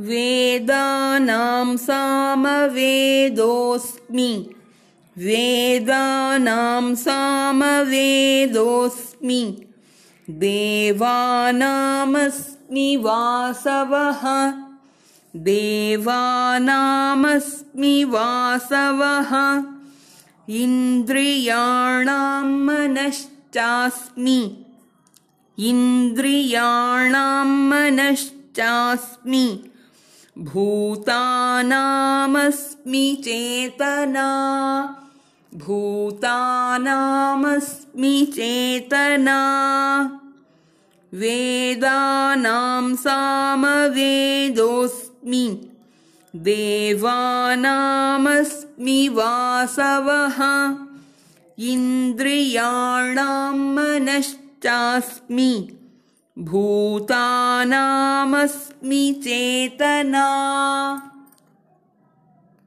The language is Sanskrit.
वेदानां सामवेदोऽस्मि। वेदानां सामवेदोऽस्मि। देवानामस्मि वासवः। देवानामस्मि वासवः। इन्द्रियाणां मनश्चास्मि। इन्द्रियाणां मनश्चास्मि भूतानामस्मि चेतना भूतानामस्मि चेतना। वेदानां सामवेदोऽस्मि देवानामस्मि वासवः इन्द्रियाणां मनश्चास्मि भूतानामस्मि चेतना